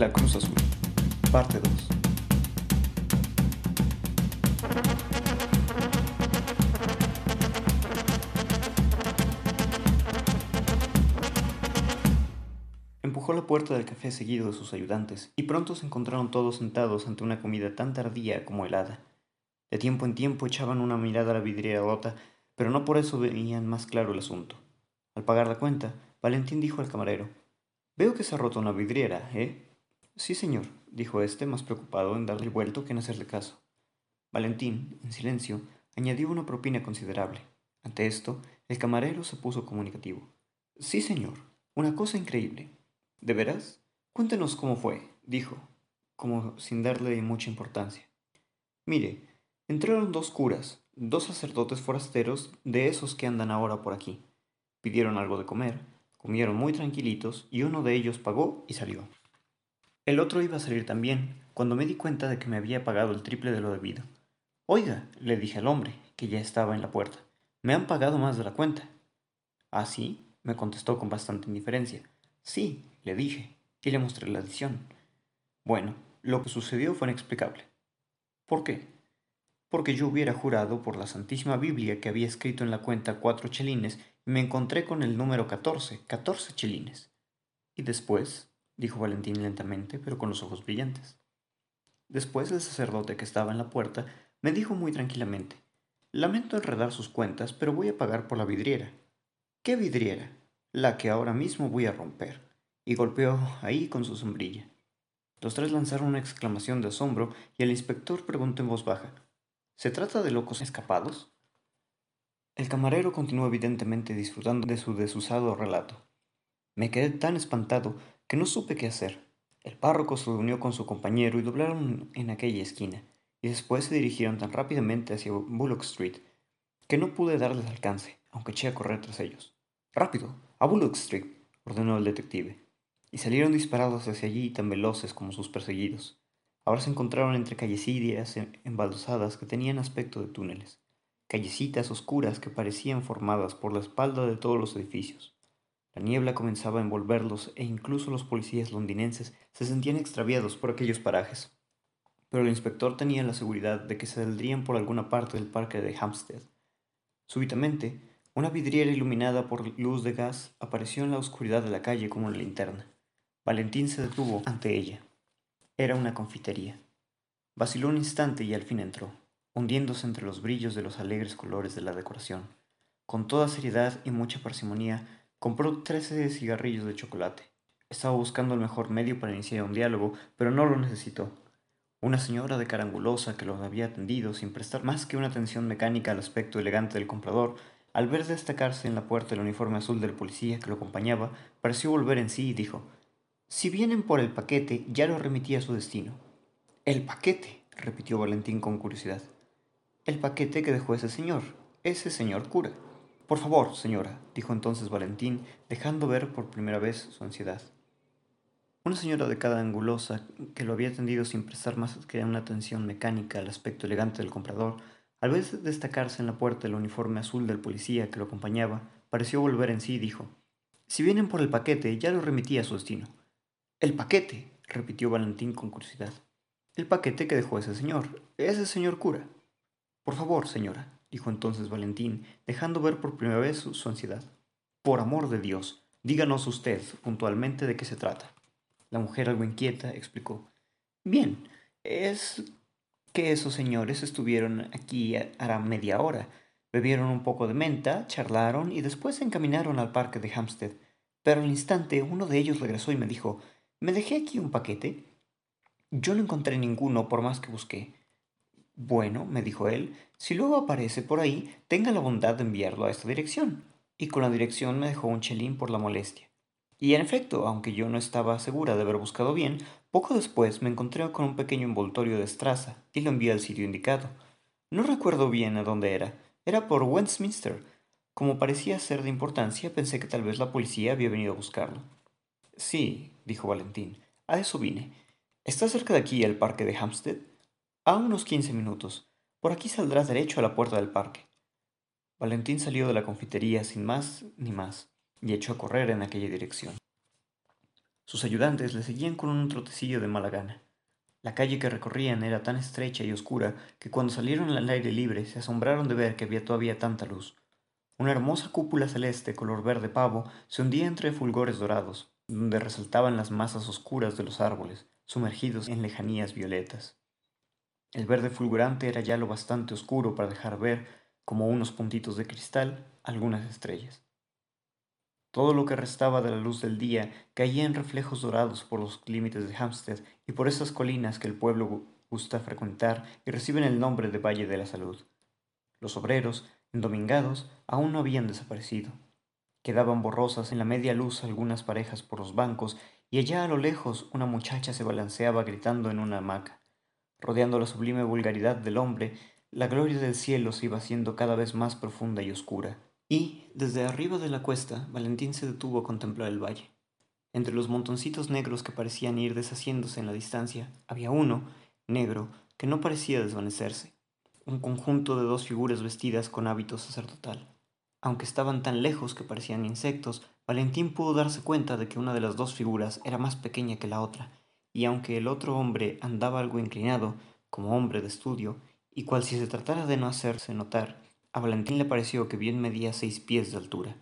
La Cruz Azul, parte 2. Empujó la puerta del café seguido de sus ayudantes, y pronto se encontraron todos sentados ante una comida tan tardía como helada. De tiempo en tiempo echaban una mirada a la vidriera rota, pero no por eso veían más claro el asunto. Al pagar la cuenta, Valentín dijo al camarero, Veo que se ha roto una vidriera, ¿eh? Sí, señor, dijo éste, más preocupado en darle el vuelto que en hacerle caso. Valentín, en silencio, añadió una propina considerable. Ante esto, el camarero se puso comunicativo. Sí, señor, una cosa increíble. ¿De veras? Cuéntenos cómo fue, dijo, como sin darle mucha importancia. Mire, entraron dos curas, dos sacerdotes forasteros de esos que andan ahora por aquí. Pidieron algo de comer, comieron muy tranquilitos y uno de ellos pagó y salió. El otro iba a salir también, cuando me di cuenta de que me había pagado el triple de lo debido. Oiga, le dije al hombre, que ya estaba en la puerta, me han pagado más de la cuenta. ¿Ah, sí? me contestó con bastante indiferencia. Sí, le dije, y le mostré la adición. Bueno, lo que sucedió fue inexplicable. ¿Por qué? Porque yo hubiera jurado por la Santísima Biblia que había escrito en la cuenta cuatro chelines y me encontré con el número catorce, catorce chelines. Y después, dijo Valentín lentamente, pero con los ojos brillantes. Después el sacerdote que estaba en la puerta me dijo muy tranquilamente, Lamento enredar sus cuentas, pero voy a pagar por la vidriera. ¿Qué vidriera? La que ahora mismo voy a romper y golpeó ahí con su sombrilla. Los tres lanzaron una exclamación de asombro y el inspector preguntó en voz baja, ¿Se trata de locos escapados? El camarero continuó evidentemente disfrutando de su desusado relato. Me quedé tan espantado que no supe qué hacer. El párroco se reunió con su compañero y doblaron en aquella esquina, y después se dirigieron tan rápidamente hacia Bullock Street que no pude darles alcance, aunque eché a correr tras ellos. Rápido, a Bullock Street, ordenó el detective y salieron disparados hacia allí tan veloces como sus perseguidos. Ahora se encontraron entre callecitas embalsadas que tenían aspecto de túneles, callecitas oscuras que parecían formadas por la espalda de todos los edificios. La niebla comenzaba a envolverlos e incluso los policías londinenses se sentían extraviados por aquellos parajes. Pero el inspector tenía la seguridad de que saldrían por alguna parte del parque de Hampstead. Súbitamente, una vidriera iluminada por luz de gas apareció en la oscuridad de la calle como una linterna. Valentín se detuvo ante ella. Era una confitería. Vaciló un instante y al fin entró, hundiéndose entre los brillos de los alegres colores de la decoración. Con toda seriedad y mucha parsimonia, compró trece cigarrillos de chocolate. Estaba buscando el mejor medio para iniciar un diálogo, pero no lo necesitó. Una señora de carangulosa que los había atendido sin prestar más que una atención mecánica al aspecto elegante del comprador, al ver destacarse en la puerta el uniforme azul del policía que lo acompañaba, pareció volver en sí y dijo si vienen por el paquete, ya lo remití a su destino. El paquete, repitió Valentín con curiosidad. El paquete que dejó ese señor, ese señor cura. Por favor, señora, dijo entonces Valentín, dejando ver por primera vez su ansiedad. Una señora de cada angulosa, que lo había atendido sin prestar más que una atención mecánica al aspecto elegante del comprador, al ver destacarse en la puerta el uniforme azul del policía que lo acompañaba, pareció volver en sí y dijo, Si vienen por el paquete, ya lo remití a su destino. El paquete, repitió Valentín con curiosidad. El paquete que dejó ese señor, ese señor cura. Por favor, señora, dijo entonces Valentín, dejando ver por primera vez su, ansiedad. Por amor de Dios, díganos usted puntualmente de qué se trata. La mujer, algo inquieta, explicó. Bien, es que esos señores estuvieron aquí hará media hora. Bebieron un poco de menta, charlaron y después se encaminaron al parque de Hampstead. Pero al instante uno de ellos regresó y me dijo ¿Me dejé aquí un paquete? Yo no encontré ninguno por más que busqué. Bueno, me dijo él, si luego aparece por ahí, tenga la bondad de enviarlo a esta dirección. Y con la dirección me dejó un chelín por la molestia. Y en efecto, aunque yo no estaba segura de haber buscado bien, poco después me encontré con un pequeño envoltorio de estraza y lo envié al sitio indicado. No recuerdo bien a dónde era. Era por Westminster. Como parecía ser de importancia, pensé que tal vez la policía había venido a buscarlo. Sí, dijo Valentín, a eso vine. ¿Está cerca de aquí el parque de Hampstead? A unos quince minutos. Por aquí saldrás derecho a la puerta del parque. Valentín salió de la confitería sin más ni más y echó a correr en aquella dirección. Sus ayudantes le seguían con un trotecillo de mala gana. La calle que recorrían era tan estrecha y oscura que cuando salieron al aire libre se asombraron de ver que había todavía tanta luz. Una hermosa cúpula celeste color verde pavo se hundía entre fulgores dorados, donde resaltaban las masas oscuras de los árboles, sumergidos en lejanías violetas. El verde fulgurante era ya lo bastante oscuro para dejar ver, como unos puntitos de cristal, algunas estrellas. Todo lo que restaba de la luz del día caía en reflejos dorados por los límites de Hampstead y por esas colinas que el pueblo gusta frecuentar y reciben el nombre de Valle de la Salud. Los obreros, endomingados, aún no habían desaparecido. Quedaban borrosas en la media luz algunas parejas por los bancos y allá a lo lejos una muchacha se balanceaba gritando en una hamaca. Rodeando la sublime vulgaridad del hombre, la gloria del cielo se iba haciendo cada vez más profunda y oscura y, desde arriba de la cuesta, Valentín se detuvo a contemplar el valle. Entre los montoncitos negros que parecían ir deshaciéndose en la distancia, había uno, negro, que no parecía desvanecerse, un conjunto de dos figuras vestidas con hábito sacerdotal. Aunque estaban tan lejos que parecían insectos, Valentín pudo darse cuenta de que una de las dos figuras era más pequeña que la otra, y aunque el otro hombre andaba algo inclinado, como hombre de estudio, y cual si se tratara de no hacerse notar, a Valentín le pareció que bien medía seis pies de altura.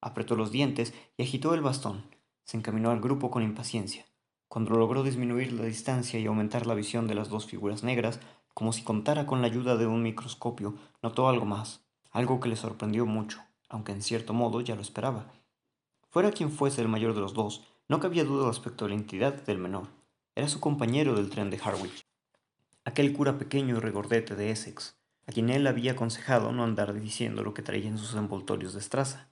Apretó los dientes y agitó el bastón. Se encaminó al grupo con impaciencia. Cuando logró disminuir la distancia y aumentar la visión de las dos figuras negras, como si contara con la ayuda de un microscopio, notó algo más, algo que le sorprendió mucho, aunque en cierto modo ya lo esperaba. Fuera quien fuese el mayor de los dos, no cabía duda respecto a la identidad del menor. Era su compañero del tren de Harwich. Aquel cura pequeño y regordete de Essex, a quien él había aconsejado no andar diciendo lo que traía en sus envoltorios de estraza.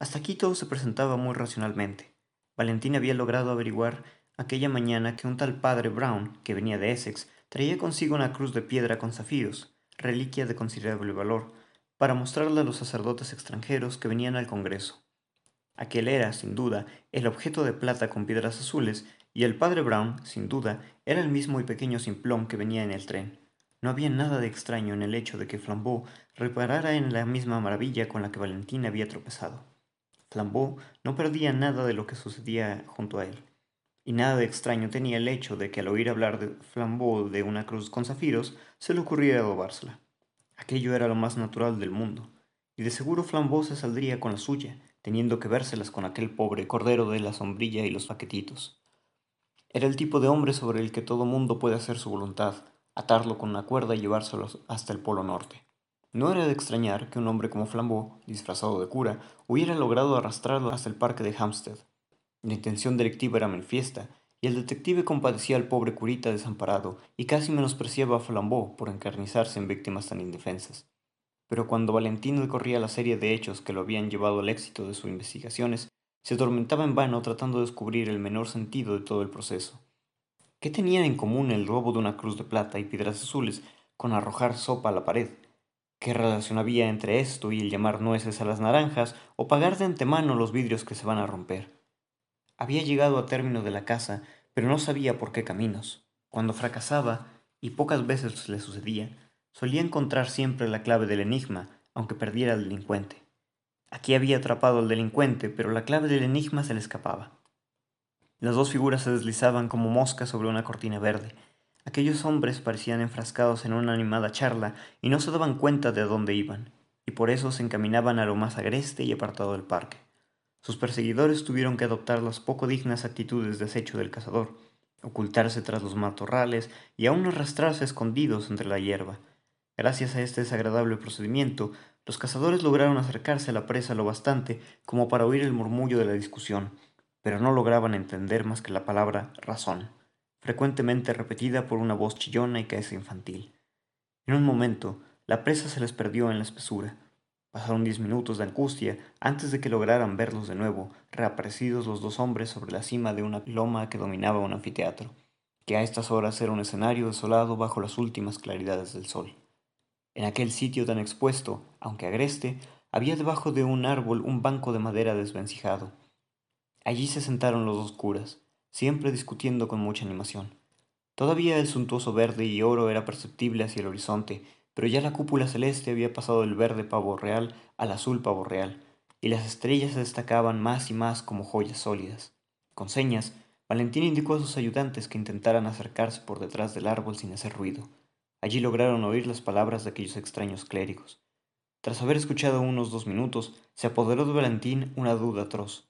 Hasta aquí todo se presentaba muy racionalmente. Valentín había logrado averiguar aquella mañana que un tal padre Brown, que venía de Essex, traía consigo una cruz de piedra con zafiros, reliquia de considerable valor, para mostrarla a los sacerdotes extranjeros que venían al Congreso. Aquel era, sin duda, el objeto de plata con piedras azules, y el padre Brown, sin duda, era el mismo y pequeño simplón que venía en el tren. No había nada de extraño en el hecho de que Flambeau reparara en la misma maravilla con la que Valentín había tropezado. Flambeau no perdía nada de lo que sucedía junto a él. Y nada de extraño tenía el hecho de que al oír hablar de Flambeau de una cruz con zafiros, se le ocurriera robársela. Aquello era lo más natural del mundo, y de seguro Flambeau se saldría con la suya, teniendo que vérselas con aquel pobre cordero de la sombrilla y los paquetitos. Era el tipo de hombre sobre el que todo mundo puede hacer su voluntad, atarlo con una cuerda y llevárselo hasta el Polo Norte. No era de extrañar que un hombre como Flambeau, disfrazado de cura, hubiera logrado arrastrarlo hasta el parque de Hampstead. La intención directiva era manifiesta, y el detective compadecía al pobre curita desamparado y casi menospreciaba a Flambeau por encarnizarse en víctimas tan indefensas. Pero cuando Valentín recorría la serie de hechos que lo habían llevado al éxito de sus investigaciones, se atormentaba en vano tratando de descubrir el menor sentido de todo el proceso. ¿Qué tenían en común el robo de una cruz de plata y piedras azules con arrojar sopa a la pared? ¿Qué relación había entre esto y el llamar nueces a las naranjas o pagar de antemano los vidrios que se van a romper? Había llegado a término de la casa, pero no sabía por qué caminos. Cuando fracasaba, y pocas veces le sucedía, solía encontrar siempre la clave del enigma, aunque perdiera al delincuente. Aquí había atrapado al delincuente, pero la clave del enigma se le escapaba. Las dos figuras se deslizaban como moscas sobre una cortina verde. Aquellos hombres parecían enfrascados en una animada charla y no se daban cuenta de dónde iban, y por eso se encaminaban a lo más agreste y apartado del parque. Sus perseguidores tuvieron que adoptar las poco dignas actitudes de acecho del cazador, ocultarse tras los matorrales y aún arrastrarse escondidos entre la hierba. Gracias a este desagradable procedimiento, los cazadores lograron acercarse a la presa lo bastante como para oír el murmullo de la discusión, pero no lograban entender más que la palabra razón, frecuentemente repetida por una voz chillona y casi infantil. En un momento, la presa se les perdió en la espesura. Pasaron diez minutos de angustia antes de que lograran verlos de nuevo, reaparecidos los dos hombres sobre la cima de una loma que dominaba un anfiteatro, que a estas horas era un escenario desolado bajo las últimas claridades del sol. En aquel sitio tan expuesto, aunque agreste, había debajo de un árbol un banco de madera desvencijado, Allí se sentaron los dos curas, siempre discutiendo con mucha animación. Todavía el suntuoso verde y oro era perceptible hacia el horizonte, pero ya la cúpula celeste había pasado del verde pavo real al azul pavo real, y las estrellas se destacaban más y más como joyas sólidas. Con señas, Valentín indicó a sus ayudantes que intentaran acercarse por detrás del árbol sin hacer ruido. Allí lograron oír las palabras de aquellos extraños clérigos. Tras haber escuchado unos dos minutos, se apoderó de Valentín una duda atroz.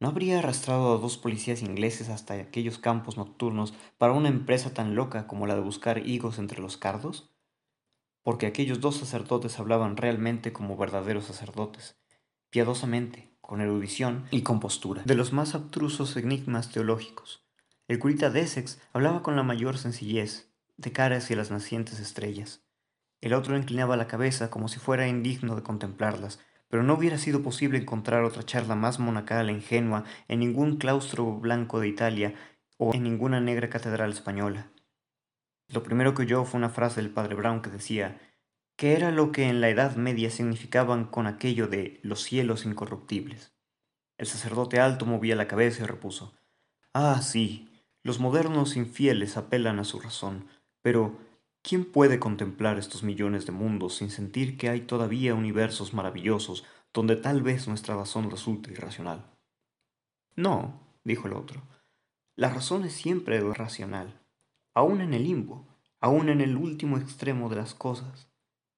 ¿No habría arrastrado a dos policías ingleses hasta aquellos campos nocturnos para una empresa tan loca como la de buscar higos entre los cardos? Porque aquellos dos sacerdotes hablaban realmente como verdaderos sacerdotes, piadosamente, con erudición y compostura, de los más abstrusos enigmas teológicos. El curita de Essex hablaba con la mayor sencillez, de cara hacia las nacientes estrellas. El otro inclinaba la cabeza como si fuera indigno de contemplarlas, pero no hubiera sido posible encontrar otra charla más monacal e ingenua en ningún claustro blanco de Italia o en ninguna negra catedral española. Lo primero que oyó fue una frase del padre Brown que decía que era lo que en la Edad Media significaban con aquello de los cielos incorruptibles. El sacerdote alto movía la cabeza y repuso Ah, sí, los modernos infieles apelan a su razón, pero ¿Quién puede contemplar estos millones de mundos sin sentir que hay todavía universos maravillosos donde tal vez nuestra razón resulte irracional? No, dijo el otro, la razón es siempre racional, aún en el limbo, aún en el último extremo de las cosas.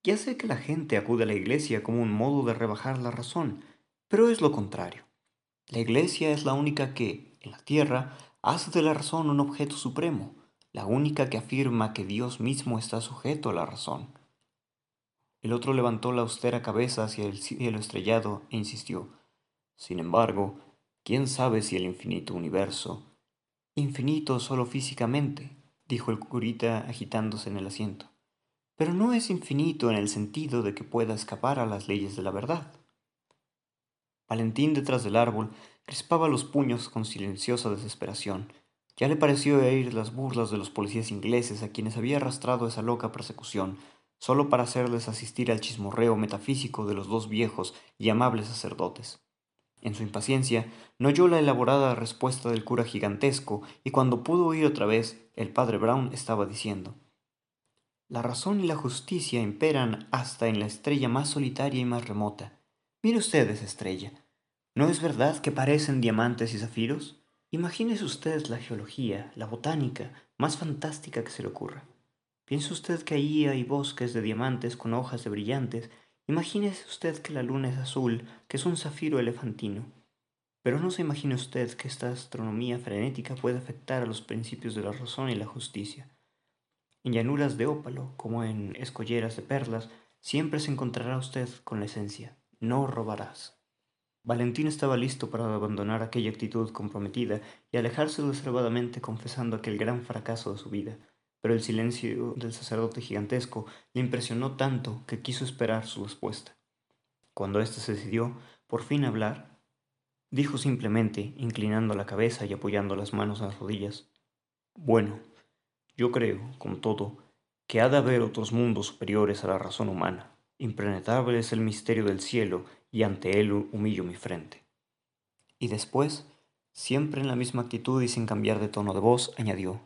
Ya sé que la gente acude a la iglesia como un modo de rebajar la razón, pero es lo contrario. La iglesia es la única que, en la tierra, hace de la razón un objeto supremo, la única que afirma que Dios mismo está sujeto a la razón. El otro levantó la austera cabeza hacia el cielo estrellado e insistió, Sin embargo, ¿quién sabe si el infinito universo... Infinito solo físicamente, dijo el curita agitándose en el asiento, pero no es infinito en el sentido de que pueda escapar a las leyes de la verdad. Valentín detrás del árbol crispaba los puños con silenciosa desesperación, ya le pareció oír las burlas de los policías ingleses a quienes había arrastrado esa loca persecución, solo para hacerles asistir al chismorreo metafísico de los dos viejos y amables sacerdotes. En su impaciencia, no oyó la elaborada respuesta del cura gigantesco, y cuando pudo oír otra vez, el padre Brown estaba diciendo La razón y la justicia imperan hasta en la estrella más solitaria y más remota. Mire usted esa estrella. ¿No es verdad que parecen diamantes y zafiros? Imagínese usted la geología, la botánica, más fantástica que se le ocurra. Piense usted que allí hay bosques de diamantes con hojas de brillantes. Imagínese usted que la luna es azul, que es un zafiro elefantino. Pero no se imagine usted que esta astronomía frenética puede afectar a los principios de la razón y la justicia. En llanuras de ópalo, como en escolleras de perlas, siempre se encontrará usted con la esencia. No robarás. Valentín estaba listo para abandonar aquella actitud comprometida y alejarse reservadamente confesando aquel gran fracaso de su vida, pero el silencio del sacerdote gigantesco le impresionó tanto que quiso esperar su respuesta. Cuando éste se decidió por fin a hablar, dijo simplemente, inclinando la cabeza y apoyando las manos en las rodillas, Bueno, yo creo, con todo, que ha de haber otros mundos superiores a la razón humana. Impenetrable es el misterio del cielo y ante él humillo mi frente. Y después, siempre en la misma actitud y sin cambiar de tono de voz, añadió,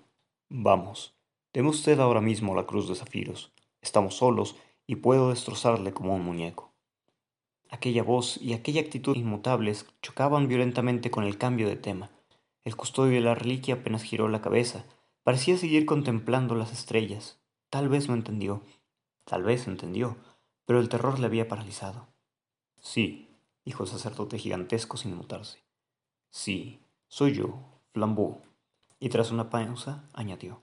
Vamos, deme usted ahora mismo la cruz de zafiros. Estamos solos y puedo destrozarle como un muñeco. Aquella voz y aquella actitud inmutables chocaban violentamente con el cambio de tema. El custodio de la reliquia apenas giró la cabeza. Parecía seguir contemplando las estrellas. Tal vez no entendió. Tal vez entendió, pero el terror le había paralizado. Sí, dijo el sacerdote gigantesco sin mutarse. Sí, soy yo, Flambeau. Y tras una pausa añadió.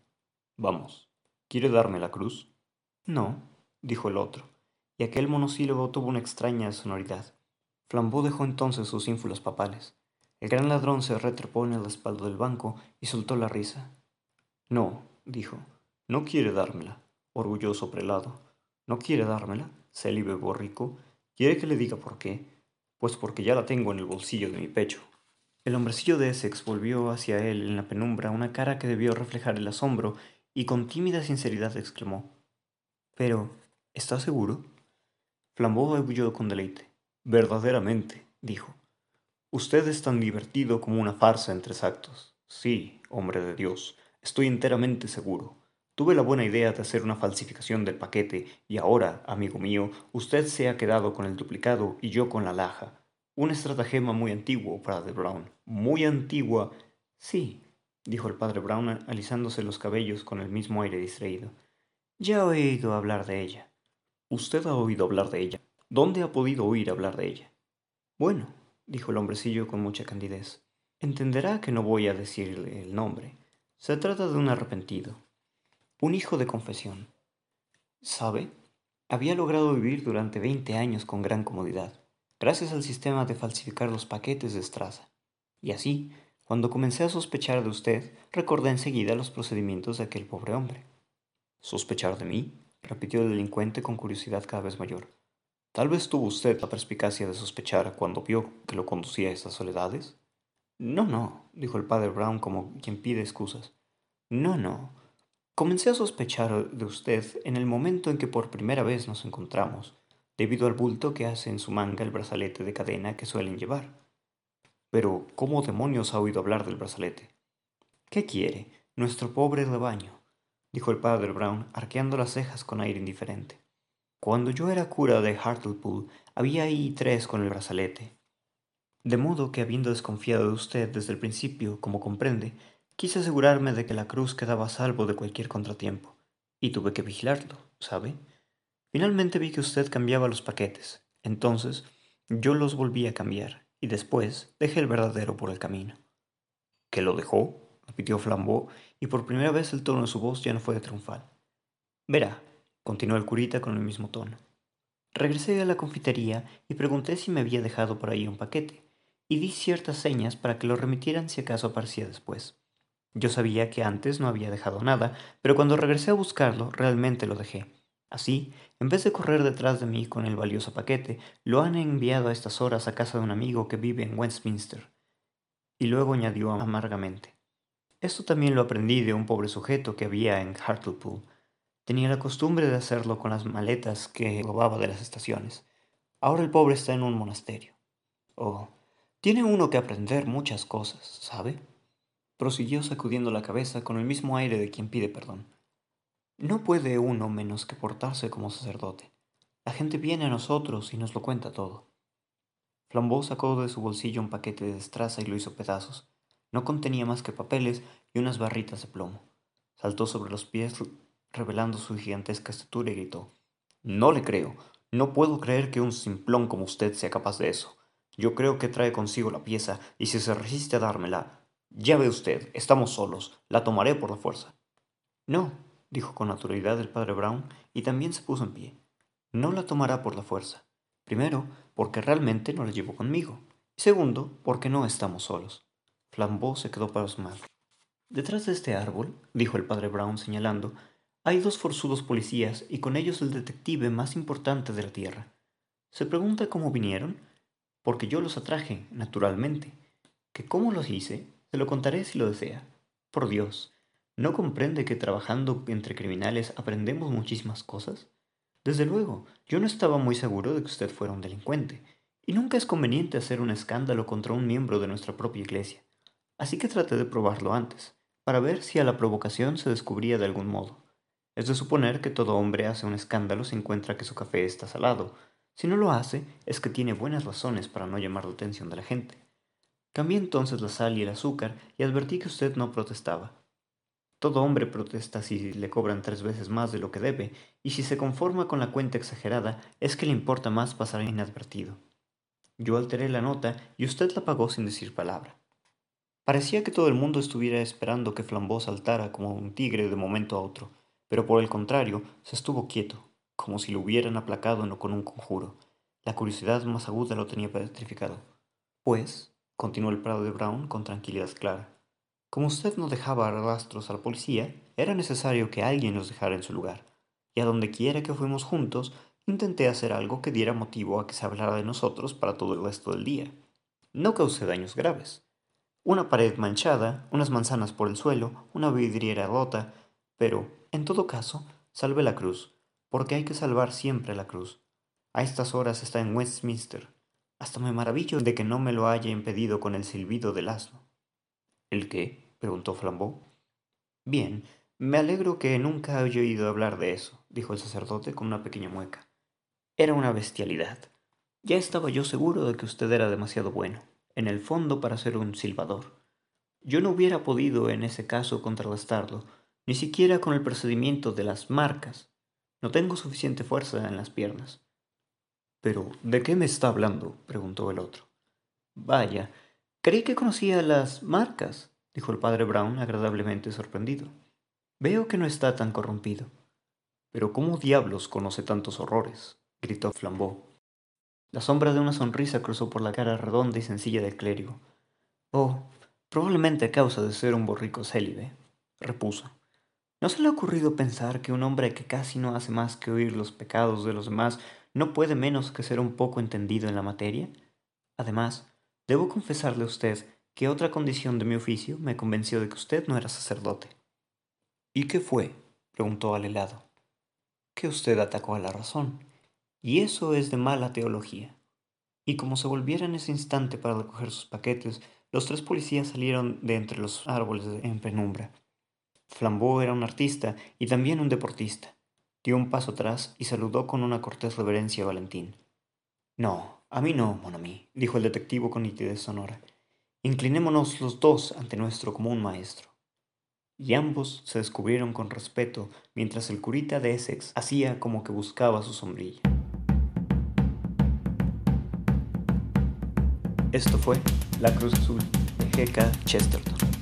Vamos, ¿quiere darme la cruz? No, dijo el otro, y aquel monosílabo tuvo una extraña sonoridad. Flambeau dejó entonces sus ínfulas papales. El gran ladrón se retrepó en el espaldo del banco y soltó la risa. No, dijo, no quiere dármela, orgulloso prelado. ¿No quiere dármela, célibe borrico? ¿Quiere que le diga por qué? Pues porque ya la tengo en el bolsillo de mi pecho. El hombrecillo de Essex volvió hacia él en la penumbra una cara que debió reflejar el asombro y con tímida sinceridad exclamó: Pero, ¿está seguro? Flambeau aulló con deleite. Verdaderamente, dijo. Usted es tan divertido como una farsa en tres actos. Sí, hombre de Dios, estoy enteramente seguro. Tuve la buena idea de hacer una falsificación del paquete y ahora, amigo mío, usted se ha quedado con el duplicado y yo con la laja. Un estratagema muy antiguo, de Brown. Muy antigua. Sí, dijo el padre Brown alisándose los cabellos con el mismo aire distraído. Ya he oído hablar de ella. ¿Usted ha oído hablar de ella? ¿Dónde ha podido oír hablar de ella? Bueno, dijo el hombrecillo con mucha candidez. Entenderá que no voy a decirle el nombre. Se trata de un arrepentido, un hijo de confesión. ¿Sabe? Había logrado vivir durante veinte años con gran comodidad, gracias al sistema de falsificar los paquetes de estraza. Y así, cuando comencé a sospechar de usted, recordé enseguida los procedimientos de aquel pobre hombre. ¿Sospechar de mí? repitió el delincuente con curiosidad cada vez mayor. Tal vez tuvo usted la perspicacia de sospechar cuando vio que lo conducía a estas soledades. No, no, dijo el padre Brown como quien pide excusas. No, no. Comencé a sospechar de usted en el momento en que por primera vez nos encontramos, debido al bulto que hace en su manga el brazalete de cadena que suelen llevar. Pero, ¿cómo demonios ha oído hablar del brazalete? ¿Qué quiere? Nuestro pobre rebaño, dijo el padre Brown, arqueando las cejas con aire indiferente. Cuando yo era cura de Hartlepool, había ahí tres con el brazalete, de modo que habiendo desconfiado de usted desde el principio, como comprende, quise asegurarme de que la cruz quedaba a salvo de cualquier contratiempo, y tuve que vigilarlo, ¿sabe? Finalmente vi que usted cambiaba los paquetes, entonces yo los volví a cambiar, y después dejé el verdadero por el camino. ¿Que lo dejó? repitió Flambeau, y por primera vez el tono de su voz ya no fue de triunfal. Verá, continuó el curita con el mismo tono. Regresé a la confitería y pregunté si me había dejado por ahí un paquete y di ciertas señas para que lo remitieran si acaso aparecía después. Yo sabía que antes no había dejado nada, pero cuando regresé a buscarlo, realmente lo dejé. Así, en vez de correr detrás de mí con el valioso paquete, lo han enviado a estas horas a casa de un amigo que vive en Westminster. Y luego añadió amargamente. Esto también lo aprendí de un pobre sujeto que había en Hartlepool. Tenía la costumbre de hacerlo con las maletas que robaba de las estaciones. Ahora el pobre está en un monasterio. Oh, tiene uno que aprender muchas cosas, ¿sabe? Prosiguió sacudiendo la cabeza con el mismo aire de quien pide perdón. No puede uno menos que portarse como sacerdote. La gente viene a nosotros y nos lo cuenta todo. Flambeau sacó de su bolsillo un paquete de destraza y lo hizo pedazos. No contenía más que papeles y unas barritas de plomo. Saltó sobre los pies revelando su gigantesca estatura y gritó. No le creo. No puedo creer que un simplón como usted sea capaz de eso. Yo creo que trae consigo la pieza, y si se resiste a dármela, ya ve usted, estamos solos, la tomaré por la fuerza. No, dijo con naturalidad el padre Brown, y también se puso en pie. No la tomará por la fuerza. Primero, porque realmente no la llevo conmigo. Y segundo, porque no estamos solos. Flambeau se quedó pasmado. Detrás de este árbol, dijo el padre Brown señalando, hay dos forzudos policías y con ellos el detective más importante de la tierra. ¿Se pregunta cómo vinieron? porque yo los atraje, naturalmente. ¿Que cómo los hice? Se lo contaré si lo desea. Por Dios, ¿no comprende que trabajando entre criminales aprendemos muchísimas cosas? Desde luego, yo no estaba muy seguro de que usted fuera un delincuente, y nunca es conveniente hacer un escándalo contra un miembro de nuestra propia iglesia. Así que traté de probarlo antes, para ver si a la provocación se descubría de algún modo. Es de suponer que todo hombre hace un escándalo si encuentra que su café está salado, si no lo hace, es que tiene buenas razones para no llamar la atención de la gente. Cambié entonces la sal y el azúcar y advertí que usted no protestaba. Todo hombre protesta si le cobran tres veces más de lo que debe, y si se conforma con la cuenta exagerada es que le importa más pasar inadvertido. Yo alteré la nota y usted la pagó sin decir palabra. Parecía que todo el mundo estuviera esperando que Flambeau saltara como un tigre de momento a otro, pero por el contrario se estuvo quieto, como si lo hubieran aplacado no con un conjuro. La curiosidad más aguda lo tenía petrificado. Pues, continuó el prado de Brown con tranquilidad clara, como usted no dejaba rastros a la policía, era necesario que alguien los dejara en su lugar, y a donde quiera que fuimos juntos, intenté hacer algo que diera motivo a que se hablara de nosotros para todo el resto del día. No causé daños graves. Una pared manchada, unas manzanas por el suelo, una vidriera rota, pero, en todo caso, salvé la cruz, porque hay que salvar siempre la cruz. A estas horas está en Westminster. Hasta me maravillo de que no me lo haya impedido con el silbido del asno. ¿El qué? preguntó Flambeau. Bien, me alegro que nunca haya oído hablar de eso, dijo el sacerdote con una pequeña mueca. Era una bestialidad. Ya estaba yo seguro de que usted era demasiado bueno, en el fondo para ser un silbador. Yo no hubiera podido en ese caso contrarrestarlo, ni siquiera con el procedimiento de las marcas. No tengo suficiente fuerza en las piernas. Pero, ¿de qué me está hablando? preguntó el otro. Vaya, creí que conocía las marcas, dijo el padre Brown agradablemente sorprendido. Veo que no está tan corrompido. Pero ¿cómo diablos conoce tantos horrores? gritó Flambeau. La sombra de una sonrisa cruzó por la cara redonda y sencilla del clérigo. Oh, probablemente a causa de ser un borrico célibe, repuso. ¿No se le ha ocurrido pensar que un hombre que casi no hace más que oír los pecados de los demás no puede menos que ser un poco entendido en la materia? Además, debo confesarle a usted que otra condición de mi oficio me convenció de que usted no era sacerdote. ¿Y qué fue? preguntó al helado. Que usted atacó a la razón, y eso es de mala teología. Y como se volviera en ese instante para recoger sus paquetes, los tres policías salieron de entre los árboles en penumbra. Flambeau era un artista y también un deportista. Dio un paso atrás y saludó con una cortés reverencia a Valentín. No, a mí no, mon ami, dijo el detectivo con nitidez sonora. Inclinémonos los dos ante nuestro común maestro. Y ambos se descubrieron con respeto mientras el curita de Essex hacía como que buscaba su sombrilla. Esto fue La Cruz Azul de G.K. Chesterton.